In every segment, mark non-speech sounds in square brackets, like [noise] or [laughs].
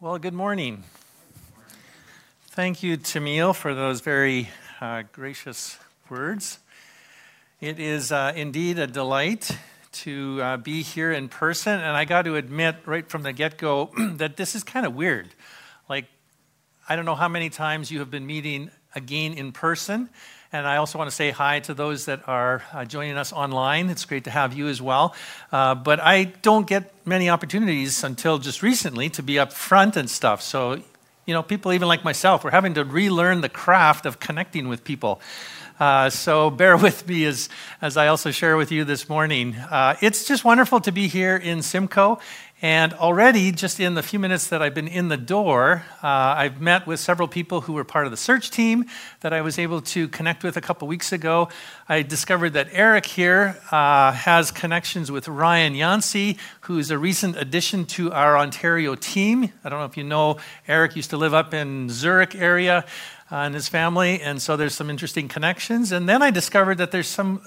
Well, good morning. Thank you, Tamil, for those very uh, gracious words. It is uh, indeed a delight to uh, be here in person, and I got to admit right from the get go [clears throat] that this is kind of weird. Like, I don't know how many times you have been meeting again in person, and I also want to say hi to those that are uh, joining us online. It's great to have you as well. Uh, but I don't get many opportunities until just recently to be up front and stuff. So, you know, people even like myself, we're having to relearn the craft of connecting with people. Uh, so [laughs] bear with me as, as I also share with you this morning. Uh, it's just wonderful to be here in Simcoe and already, just in the few minutes that I've been in the door, uh, I've met with several people who were part of the search team that I was able to connect with a couple weeks ago. I discovered that Eric here uh, has connections with Ryan Yancey, who's a recent addition to our Ontario team. I don't know if you know, Eric used to live up in Zurich area uh, and his family, and so there's some interesting connections. And then I discovered that there's some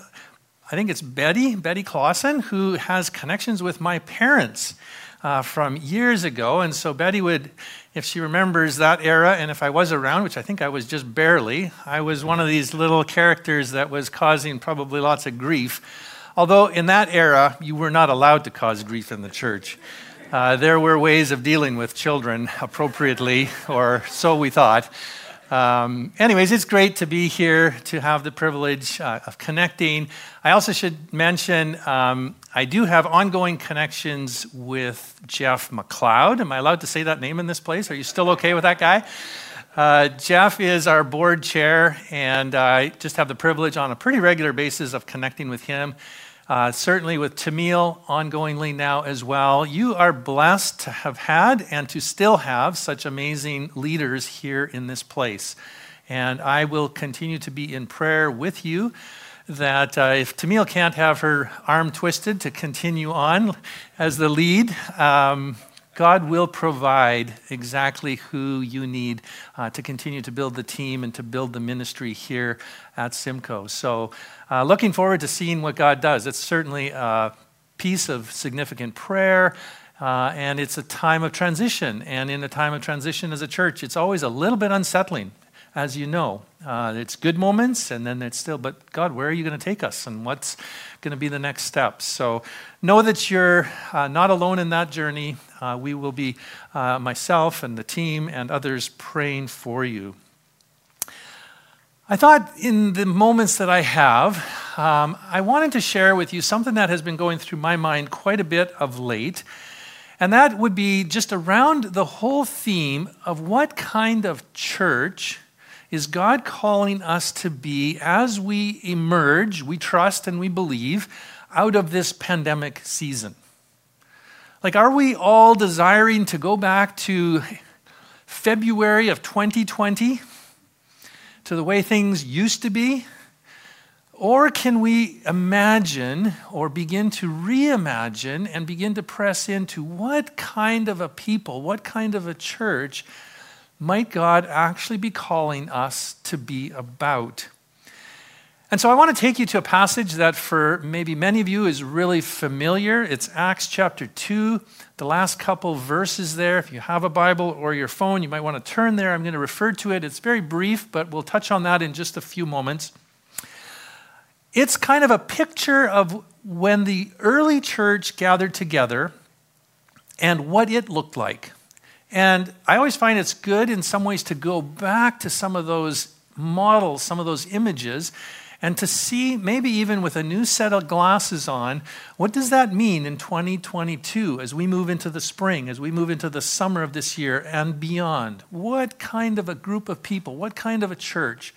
I think it's Betty, Betty Clausen, who has connections with my parents uh, from years ago. And so Betty would, if she remembers that era, and if I was around, which I think I was just barely, I was one of these little characters that was causing probably lots of grief. Although in that era, you were not allowed to cause grief in the church. Uh, there were ways of dealing with children appropriately, or so we thought. Um, anyways, it's great to be here to have the privilege uh, of connecting. I also should mention um, I do have ongoing connections with Jeff McLeod. Am I allowed to say that name in this place? Are you still okay with that guy? Uh, Jeff is our board chair, and I just have the privilege on a pretty regular basis of connecting with him. Uh, certainly with Tamil ongoingly now as well. You are blessed to have had and to still have such amazing leaders here in this place. And I will continue to be in prayer with you that uh, if Tamil can't have her arm twisted to continue on as the lead, um, God will provide exactly who you need uh, to continue to build the team and to build the ministry here at Simcoe. So uh, looking forward to seeing what God does. It's certainly a piece of significant prayer. Uh, and it's a time of transition. And in a time of transition as a church, it's always a little bit unsettling, as you know. Uh, it's good moments, and then it's still, but God, where are you going to take us? And what's going to be the next steps? So know that you're uh, not alone in that journey. Uh, we will be, uh, myself and the team and others, praying for you. I thought in the moments that I have, um, I wanted to share with you something that has been going through my mind quite a bit of late. And that would be just around the whole theme of what kind of church is God calling us to be as we emerge, we trust and we believe, out of this pandemic season. Like, are we all desiring to go back to February of 2020? to the way things used to be? Or can we imagine or begin to reimagine and begin to press into what kind of a people, what kind of a church might God actually be calling us to be about? And so I want to take you to a passage that for maybe many of you is really familiar. It's Acts chapter 2, the last couple verses there. If you have a Bible or your phone, you might want to turn there. I'm going to refer to it. It's very brief, but we'll touch on that in just a few moments. It's kind of a picture of when the early church gathered together and what it looked like. And I always find it's good in some ways to go back to some of those models, some of those images, and to see, maybe even with a new set of glasses on, what does that mean in 2022 as we move into the spring, as we move into the summer of this year and beyond? What kind of a group of people, what kind of a church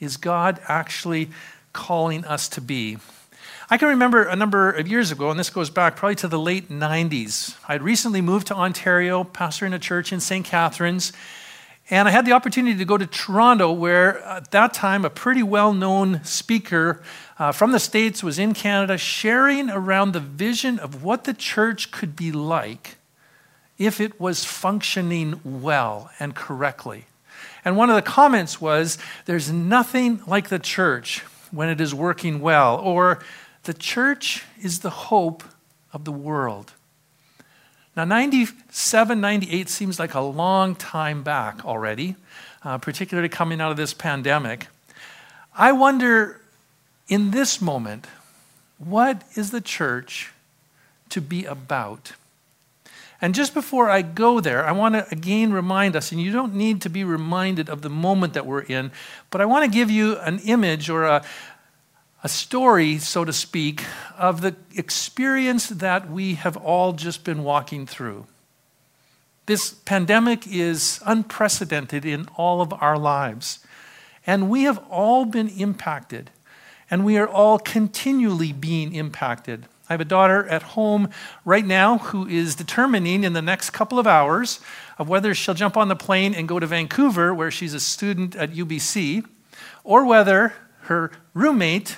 is God actually calling us to be? I can remember a number of years ago, and this goes back probably to the late 90s. I'd recently moved to Ontario, pastoring a church in St. Catharines, and I had the opportunity to go to Toronto, where at that time a pretty well known speaker uh, from the States was in Canada sharing around the vision of what the church could be like if it was functioning well and correctly. And one of the comments was there's nothing like the church when it is working well, or the church is the hope of the world. Now, 97, 98 seems like a long time back already, uh, particularly coming out of this pandemic. I wonder in this moment, what is the church to be about? And just before I go there, I want to again remind us, and you don't need to be reminded of the moment that we're in, but I want to give you an image or a, a story, so to speak, of the experience that we have all just been walking through. This pandemic is unprecedented in all of our lives, and we have all been impacted, and we are all continually being impacted. I have a daughter at home right now who is determining in the next couple of hours of whether she'll jump on the plane and go to Vancouver, where she's a student at UBC, or whether her roommate,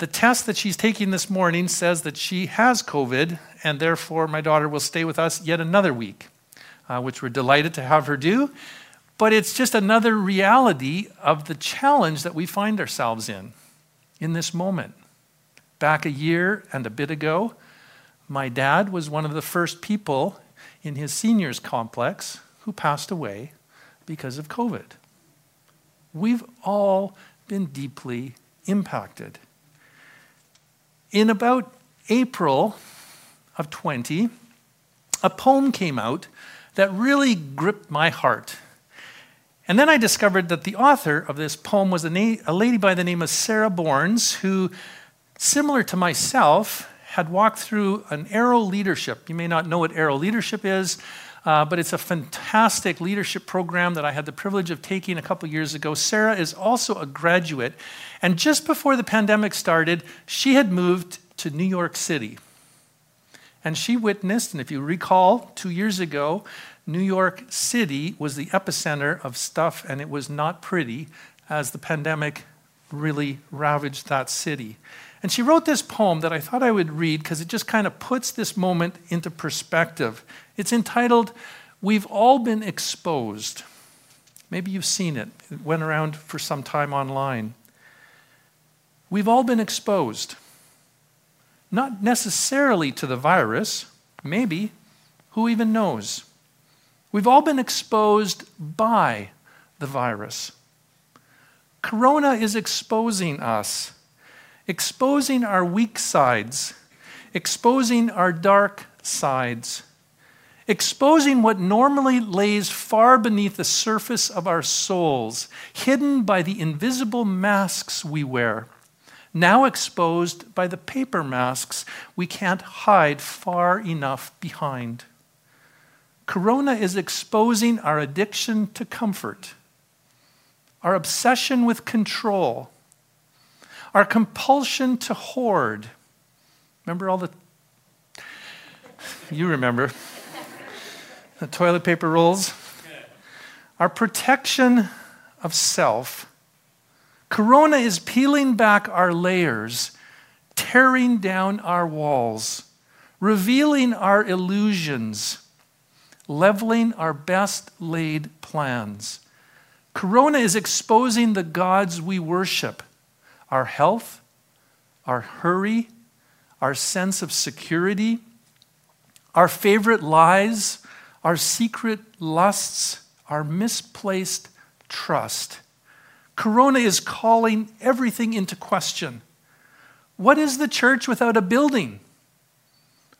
the test that she's taking this morning says that she has COVID, and therefore my daughter will stay with us yet another week, uh, which we're delighted to have her do. But it's just another reality of the challenge that we find ourselves in in this moment. Back a year and a bit ago, my dad was one of the first people in his seniors complex who passed away because of COVID. We've all been deeply impacted. In about April of 20, a poem came out that really gripped my heart. And then I discovered that the author of this poem was a, na- a lady by the name of Sarah Bournes, who similar to myself, had walked through an Arrow leadership. You may not know what Arrow leadership is, uh, but it's a fantastic leadership program that I had the privilege of taking a couple years ago. Sarah is also a graduate, and just before the pandemic started, she had moved to New York City. And she witnessed, and if you recall, two years ago, New York City was the epicenter of stuff, and it was not pretty as the pandemic really ravaged that city. And she wrote this poem that I thought I would read because it just kind of puts this moment into perspective. It's entitled, We've All Been Exposed. Maybe you've seen it, it went around for some time online. We've all been exposed. Not necessarily to the virus, maybe, who even knows? We've all been exposed by the virus. Corona is exposing us exposing our weak sides, exposing our dark sides, exposing what normally lays far beneath the surface of our souls, hidden by the invisible masks we wear, now exposed by the paper masks we can't hide far enough behind. Corona is exposing our addiction to comfort, our obsession with control our compulsion to hoard. Remember all the. You remember. The toilet paper rolls. Our protection of self. Corona is peeling back our layers, tearing down our walls, revealing our illusions, leveling our best laid plans. Corona is exposing the gods we worship our health, our hurry, our sense of security, our favorite lies, our secret lusts, our misplaced trust. Corona is calling everything into question. What is the church without a building?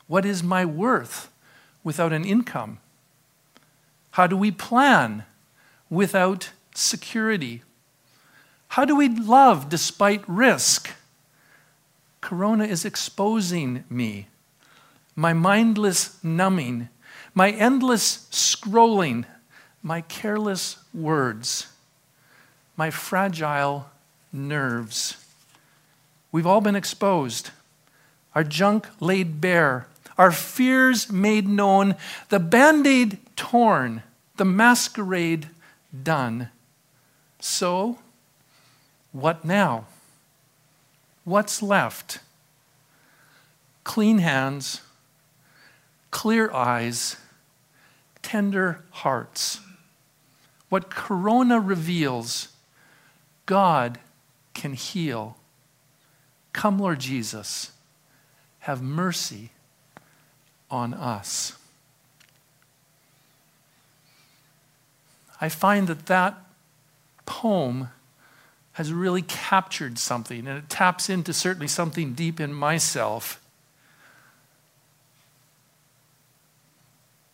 What is my worth without an income? How do we plan without security? How do we love despite risk? Corona is exposing me, my mindless numbing, my endless scrolling, my careless words, my fragile nerves. We've all been exposed, our junk laid bare, our fears made known, the band aid torn, the masquerade done. So, what now? What's left? Clean hands, clear eyes, tender hearts. What Corona reveals, God can heal. Come, Lord Jesus, have mercy on us. I find that that poem has really captured something, and it taps into certainly something deep in myself.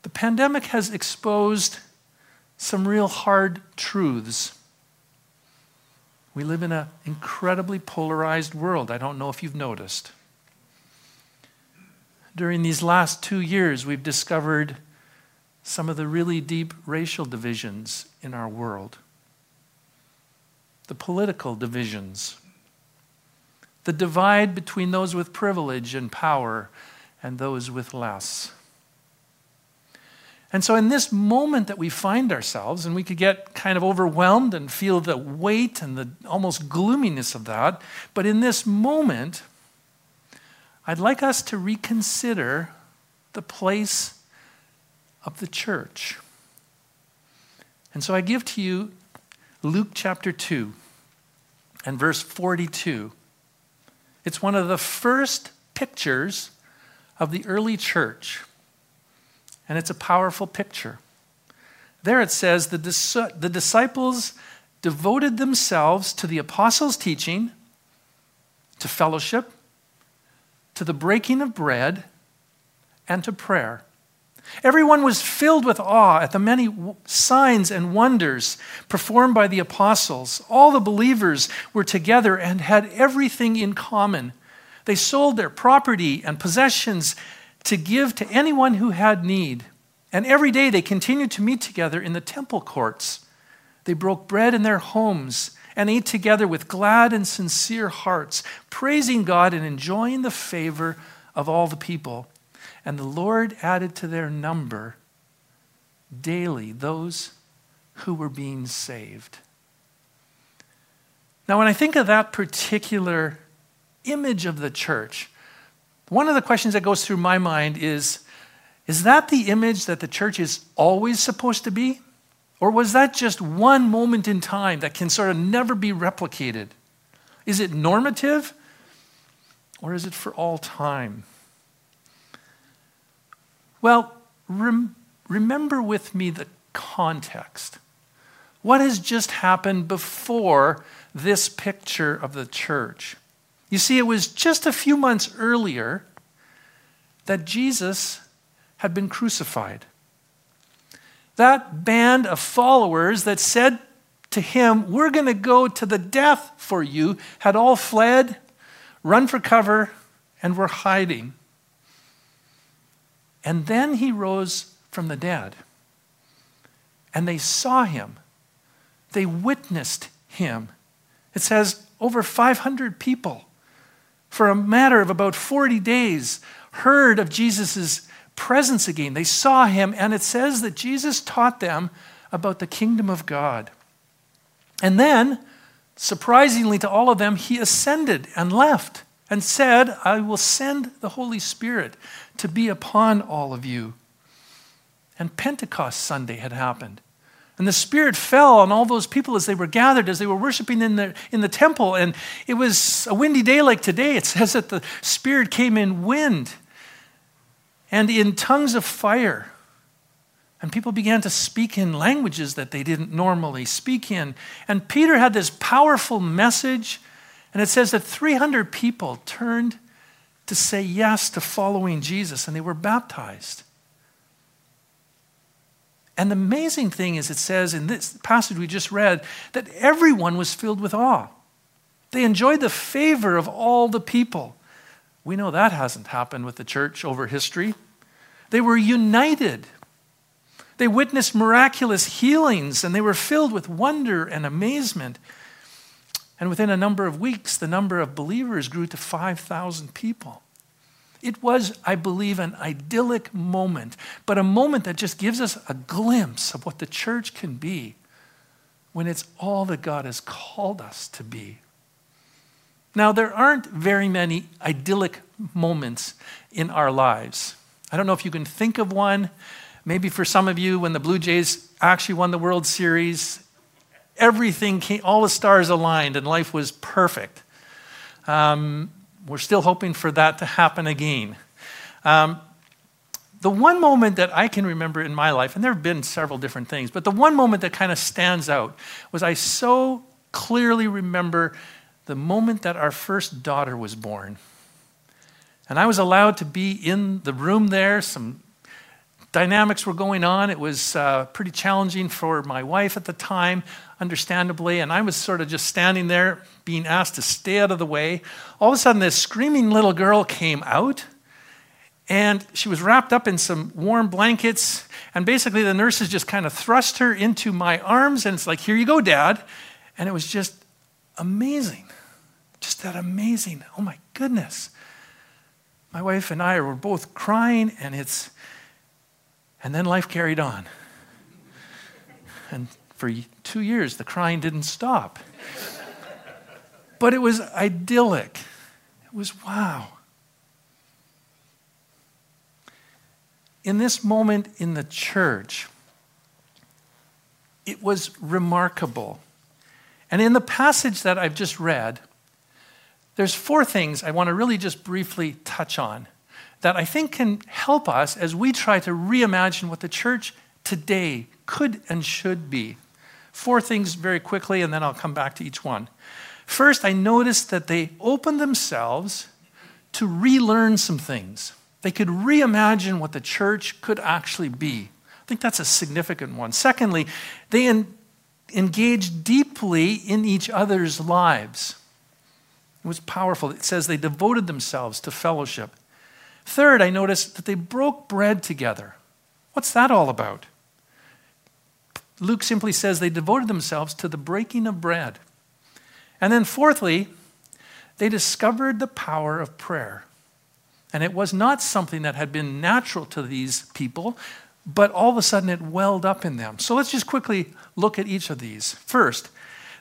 The pandemic has exposed some real hard truths. We live in an incredibly polarized world. I don't know if you've noticed. During these last two years, we've discovered some of the really deep racial divisions in our world, the political divisions, the divide between those with privilege and power and those with less. And so, in this moment that we find ourselves, and we could get kind of overwhelmed and feel the weight and the almost gloominess of that, but in this moment, I'd like us to reconsider the place of the church. And so I give to you Luke chapter 2 and verse 42. It's one of the first pictures of the early church, and it's a powerful picture. There it says the, dis- the disciples devoted themselves to the apostles' teaching, to fellowship, to the breaking of bread, and to prayer. Everyone was filled with awe at the many signs and wonders performed by the apostles. All the believers were together and had everything in common. They sold their property and possessions to give to anyone who had need. And every day they continued to meet together in the temple courts. They broke bread in their homes and ate together with glad and sincere hearts, praising God and enjoying the favor of all the people. And the Lord added to their number daily those who were being saved. Now, when I think of that particular image of the church, one of the questions that goes through my mind is Is that the image that the church is always supposed to be? Or was that just one moment in time that can sort of never be replicated? Is it normative? Or is it for all time? Well, rem- remember with me the context. What has just happened before this picture of the church? You see, it was just a few months earlier that Jesus had been crucified. That band of followers that said to him, We're going to go to the death for you, had all fled, run for cover, and were hiding. And then he rose from the dead. And they saw him. They witnessed him. It says over 500 people, for a matter of about 40 days, heard of Jesus' presence again. They saw him, and it says that Jesus taught them about the kingdom of God. And then, surprisingly to all of them, he ascended and left and said, I will send the Holy Spirit to be upon all of you. And Pentecost Sunday had happened. And the Spirit fell on all those people as they were gathered, as they were worshiping in the, in the temple. And it was a windy day like today. It says that the Spirit came in wind and in tongues of fire. And people began to speak in languages that they didn't normally speak in. And Peter had this powerful message and it says that 300 people turned to say yes to following Jesus and they were baptized. And the amazing thing is, it says in this passage we just read that everyone was filled with awe. They enjoyed the favor of all the people. We know that hasn't happened with the church over history. They were united. They witnessed miraculous healings and they were filled with wonder and amazement. And within a number of weeks, the number of believers grew to 5,000 people. It was, I believe, an idyllic moment, but a moment that just gives us a glimpse of what the church can be when it's all that God has called us to be. Now, there aren't very many idyllic moments in our lives. I don't know if you can think of one. Maybe for some of you, when the Blue Jays actually won the World Series, everything came, all the stars aligned, and life was perfect. Um, we're still hoping for that to happen again. Um, the one moment that I can remember in my life, and there have been several different things, but the one moment that kind of stands out was I so clearly remember the moment that our first daughter was born. And I was allowed to be in the room there. Some dynamics were going on. It was uh, pretty challenging for my wife at the time, understandably. And I was sort of just standing there, being asked to stay out of the way. All of a sudden, this screaming little girl came out. And she was wrapped up in some warm blankets. And basically, the nurses just kind of thrust her into my arms. And it's like, here you go, Dad. And it was just amazing. Just that amazing. Oh my goodness. My wife and I were both crying, and it's, and then life carried on. And for two years, the crying didn't stop. But it was idyllic. It was wow. In this moment in the church, it was remarkable. And in the passage that I've just read, there's four things I want to really just briefly touch on that I think can help us as we try to reimagine what the church today could and should be. Four things very quickly, and then I'll come back to each one. First, I noticed that they opened themselves to relearn some things. They could reimagine what the church could actually be. I think that's a significant one. Secondly, they en- engaged deeply in each other's lives. It was powerful. It says they devoted themselves to fellowship. Third, I noticed that they broke bread together. What's that all about? Luke simply says they devoted themselves to the breaking of bread. And then, fourthly, they discovered the power of prayer. And it was not something that had been natural to these people, but all of a sudden it welled up in them. So let's just quickly look at each of these. First,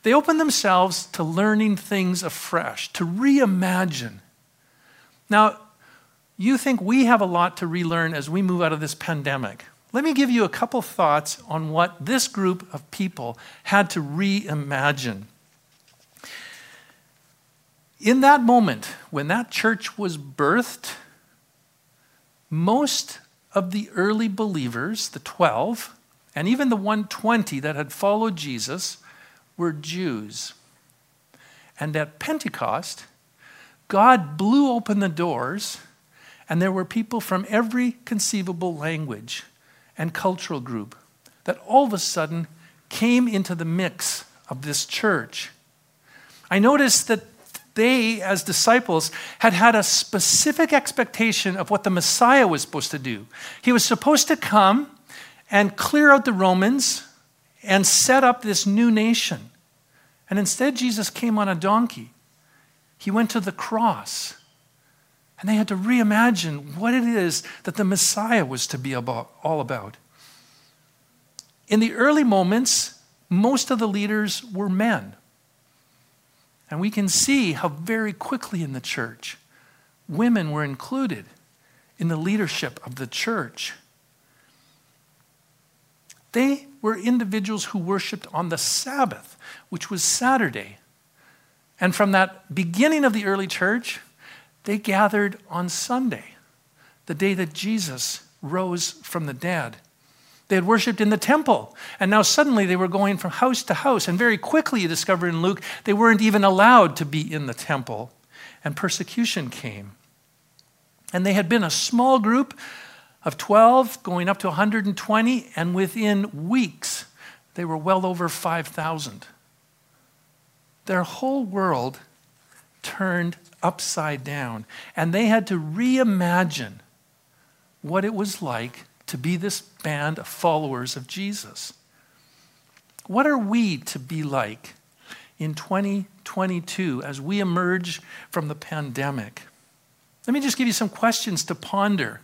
they open themselves to learning things afresh, to reimagine. Now, you think we have a lot to relearn as we move out of this pandemic. Let me give you a couple thoughts on what this group of people had to reimagine. In that moment, when that church was birthed, most of the early believers, the 12, and even the 120 that had followed Jesus, were Jews. And at Pentecost, God blew open the doors, and there were people from every conceivable language and cultural group that all of a sudden came into the mix of this church. I noticed that they, as disciples, had had a specific expectation of what the Messiah was supposed to do. He was supposed to come and clear out the Romans and set up this new nation. And instead, Jesus came on a donkey. He went to the cross. And they had to reimagine what it is that the Messiah was to be about, all about. In the early moments, most of the leaders were men. And we can see how very quickly in the church, women were included in the leadership of the church. They were individuals who worshiped on the Sabbath, which was Saturday. And from that beginning of the early church, they gathered on Sunday, the day that Jesus rose from the dead. They had worshiped in the temple, and now suddenly they were going from house to house. And very quickly, you discover in Luke, they weren't even allowed to be in the temple, and persecution came. And they had been a small group of 12 going up to 120, and within weeks, they were well over 5,000. Their whole world turned upside down, and they had to reimagine what it was like to be this band of followers of Jesus. What are we to be like in 2022 as we emerge from the pandemic? Let me just give you some questions to ponder.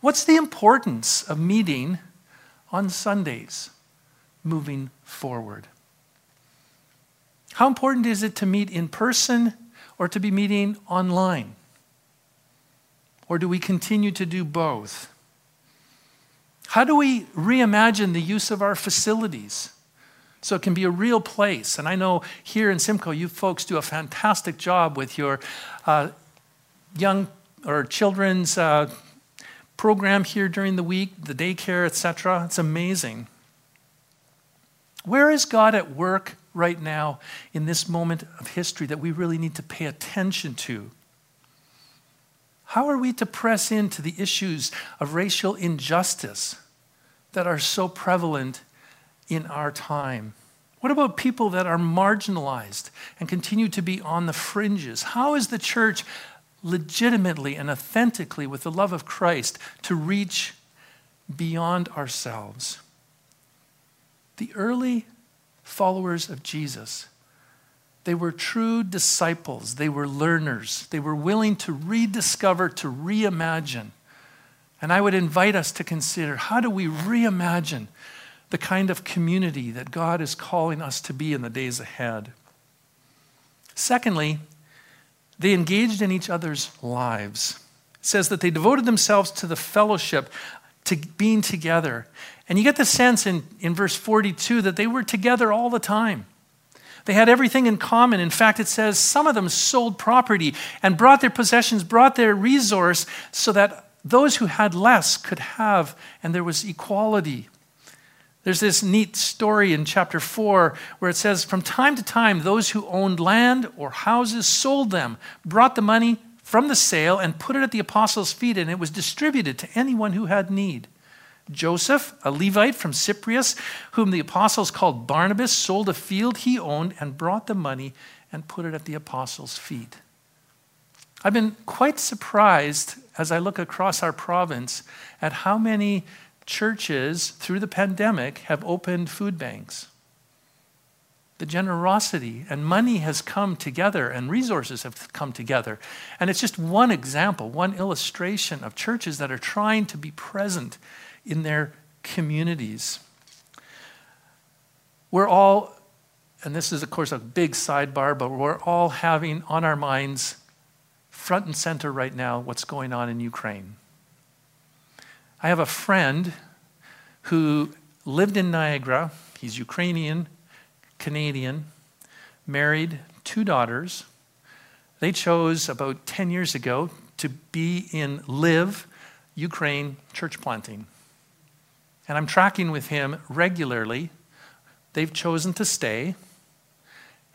What's the importance of meeting on Sundays moving forward? How important is it to meet in person or to be meeting online? Or do we continue to do both? How do we reimagine the use of our facilities so it can be a real place? And I know here in Simcoe, you folks do a fantastic job with your uh, young or children's uh, program here during the week, the daycare, etc. It's amazing. Where is God at work right now in this moment of history that we really need to pay attention to? How are we to press into the issues of racial injustice that are so prevalent in our time? What about people that are marginalized and continue to be on the fringes? How is the church legitimately and authentically, with the love of Christ, to reach beyond ourselves? The early followers of Jesus they were true disciples. They were learners. They were willing to rediscover, to reimagine. And I would invite us to consider how do we reimagine the kind of community that God is calling us to be in the days ahead? Secondly, they engaged in each other's lives. It says that they devoted themselves to the fellowship, to being together. And you get the sense in, in verse 42 that they were together all the time. They had everything in common. In fact, it says some of them sold property and brought their possessions, brought their resource, so that those who had less could have, and there was equality. There's this neat story in chapter 4 where it says, From time to time, those who owned land or houses sold them, brought the money from the sale, and put it at the apostles' feet, and it was distributed to anyone who had need. Joseph, a Levite from Cyprus, whom the apostles called Barnabas, sold a field he owned and brought the money and put it at the apostles' feet. I've been quite surprised as I look across our province at how many churches through the pandemic have opened food banks. The generosity and money has come together and resources have come together. And it's just one example, one illustration of churches that are trying to be present in their communities. We're all, and this is, of course, a big sidebar, but we're all having on our minds, front and center right now, what's going on in Ukraine. I have a friend who lived in Niagara. He's Ukrainian, Canadian, married, two daughters. They chose about 10 years ago to be in Lviv, Ukraine, church planting and I'm tracking with him regularly. They've chosen to stay,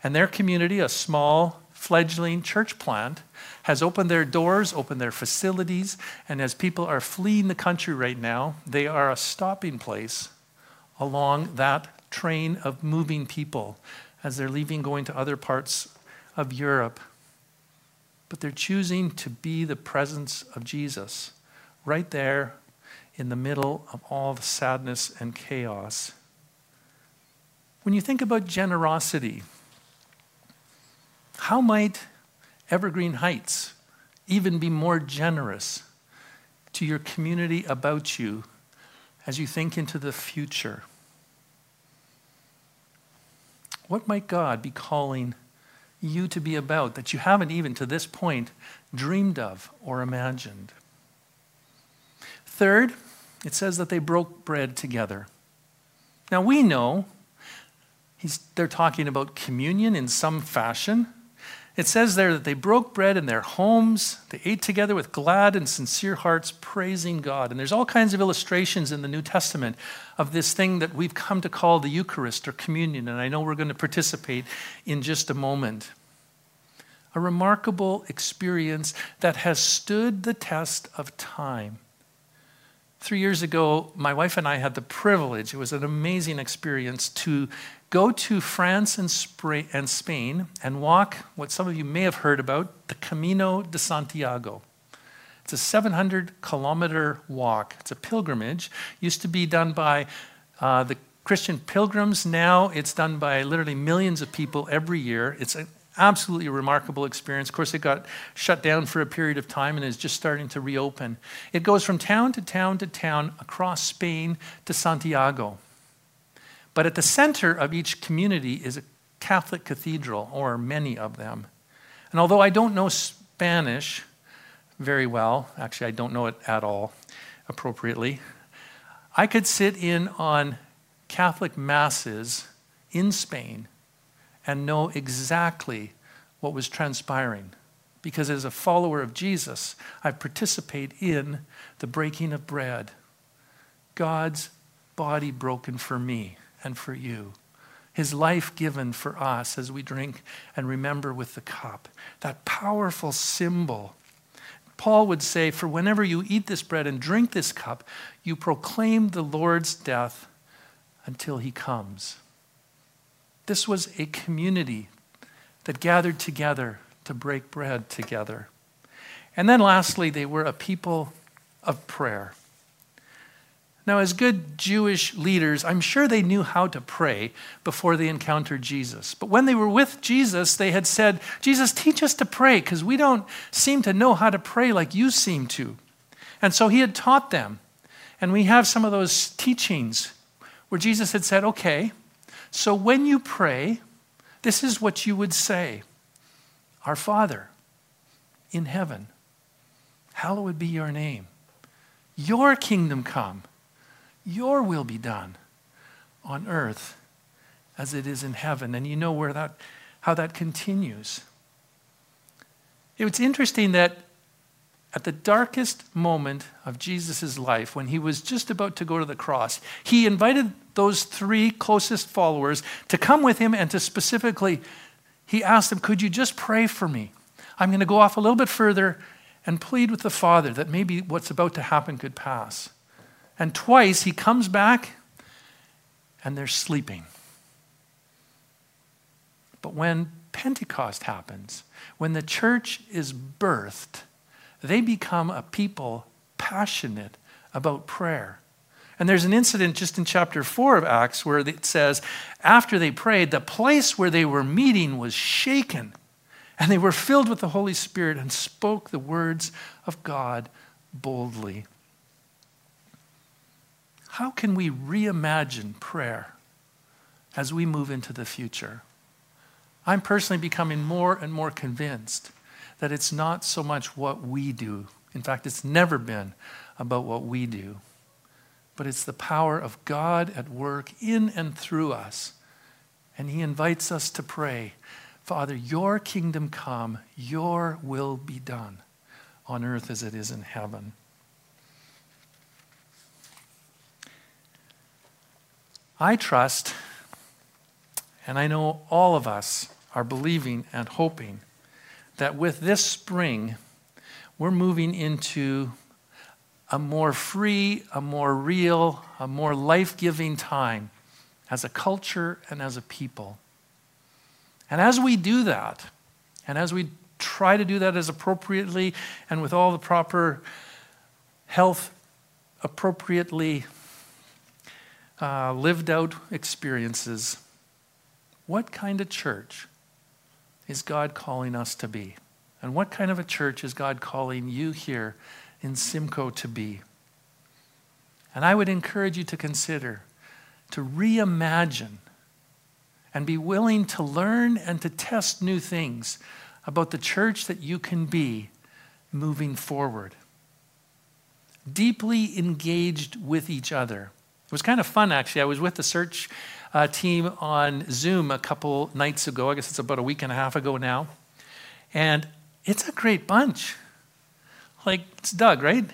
and their community, a small fledgling church plant, has opened their doors, opened their facilities, and as people are fleeing the country right now, they are a stopping place along that train of moving people as they're leaving, going to other parts of Europe. But they're choosing to be the presence of Jesus right there in the middle of all the sadness and chaos. When you think about generosity, how might Evergreen Heights even be more generous to your community about you as you think into the future? What might God be calling you to be about that you haven't even to this point dreamed of or imagined? Third, it says that they broke bread together. Now we know they're talking about communion in some fashion. It says there that they broke bread in their homes. They ate together with glad and sincere hearts, praising God. And there's all kinds of illustrations in the New Testament of this thing that we've come to call the Eucharist or communion. And I know we're going to participate in just a moment. A remarkable experience that has stood the test of time. Three years ago, my wife and I had the privilege, it was an amazing experience, to go to France and, Spain and walk what some of you may have heard about the Camino de Santiago. It's a 700 kilometer walk. It's a pilgrimage. Used to be done by uh, the Christian pilgrims. Now it's done by literally millions of people every year. It's a absolutely remarkable experience. Of course, it got shut down for a period of time and is just starting to reopen. It goes from town to town to town across Spain to Santiago. But at the center of each community is a Catholic cathedral, or many of them. And although I don't know Spanish very well, actually, I don't know it at all appropriately, I could sit in on Catholic masses in Spain and know exactly what was transpiring because as a follower of Jesus, I participate in the breaking of bread. God's body broken for me and for you. His life given for us as we drink and remember with the cup. That powerful symbol. Paul would say, For whenever you eat this bread and drink this cup, you proclaim the Lord's death until he comes. This was a community that gathered together to break bread together. And then lastly, they were a people of prayer. Now, as good Jewish leaders, I'm sure they knew how to pray before they encountered Jesus. But when they were with Jesus, they had said, Jesus, teach us to pray because we don't seem to know how to pray like you seem to. And so he had taught them. And we have some of those teachings where Jesus had said, okay, so when you pray, this is what you would say Our Father in heaven, hallowed be your name. Your kingdom come your will be done on earth as it is in heaven. And you know where that, how that continues. It's interesting that at the darkest moment of Jesus' life, when he was just about to go to the cross, he invited those three closest followers to come with him and to specifically, he asked them, Could you just pray for me? I'm going to go off a little bit further and plead with the Father that maybe what's about to happen could pass. And twice he comes back and they're sleeping. But when Pentecost happens, when the church is birthed, they become a people passionate about prayer. And there's an incident just in chapter 4 of Acts where it says, after they prayed, the place where they were meeting was shaken, and they were filled with the Holy Spirit and spoke the words of God boldly. How can we reimagine prayer as we move into the future? I'm personally becoming more and more convinced that it's not so much what we do. In fact, it's never been about what we do, but it's the power of God at work in and through us. And He invites us to pray Father, your kingdom come, your will be done on earth as it is in heaven. I trust, and I know all of us are believing and hoping that with this spring, we're moving into a more free, a more real, a more life giving time as a culture and as a people. And as we do that, and as we try to do that as appropriately and with all the proper health appropriately uh, lived out experiences, what kind of church is God calling us to be? And what kind of a church is God calling you here in Simcoe to be? And I would encourage you to consider, to reimagine, and be willing to learn and to test new things about the church that you can be moving forward. Deeply engaged with each other it was kind of fun, actually. I was with the search uh, team on Zoom a couple nights ago. I guess it's about a week and a half ago now. And it's a great bunch. Like, it's Doug, right?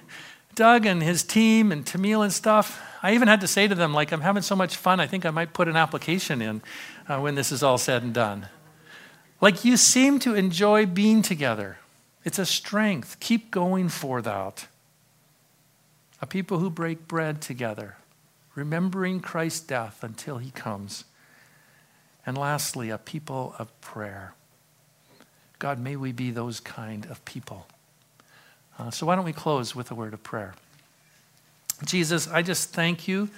Doug and his team and Tamil and stuff. I even had to say to them, like, I'm having so much fun, I think I might put an application in uh, when this is all said and done. Like, you seem to enjoy being together. It's a strength. Keep going for that. A people who break bread together remembering Christ's death until he comes. And lastly, a people of prayer. God, may we be those kind of people. Uh, so, why don't we close with a word of prayer? Jesus, I just thank you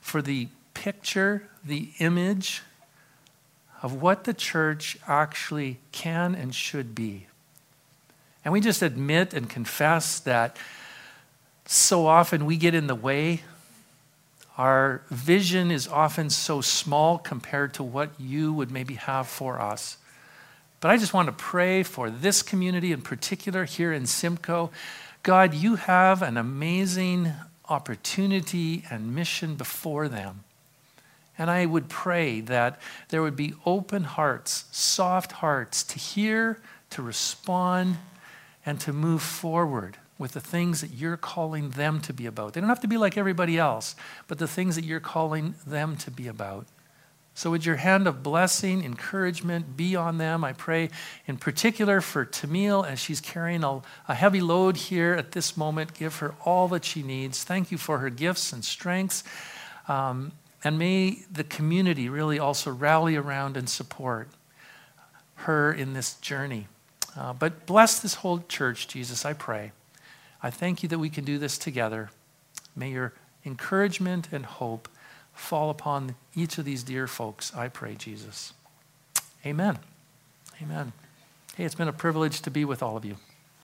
for the picture, the image of what the church actually can and should be. And we just admit and confess that so often we get in the way our vision is often so small compared to what you would maybe have for us. But I just want to pray for this community in particular here in Simcoe. God, you have an amazing opportunity and mission before them. And I would pray that there would be open hearts, soft hearts to hear, to respond, and to move forward with the things that you're calling them to be about. They don't have to be like everybody else, but the things that you're calling them to be about. So, would your hand of blessing, encouragement be on them? I pray in particular for Tamil as she's carrying a, a, heavy load here at this moment. Give her all that she needs. Thank you for her gifts and strengths. Um, and may the community really also rally around and support her in this journey. Uh, but bless this whole church, Jesus, I pray. I thank you that we can do this together. May your encouragement and hope fall upon each of these dear folks, I pray, Jesus. Amen. Amen. Hey, it's been a privilege to be with all of you.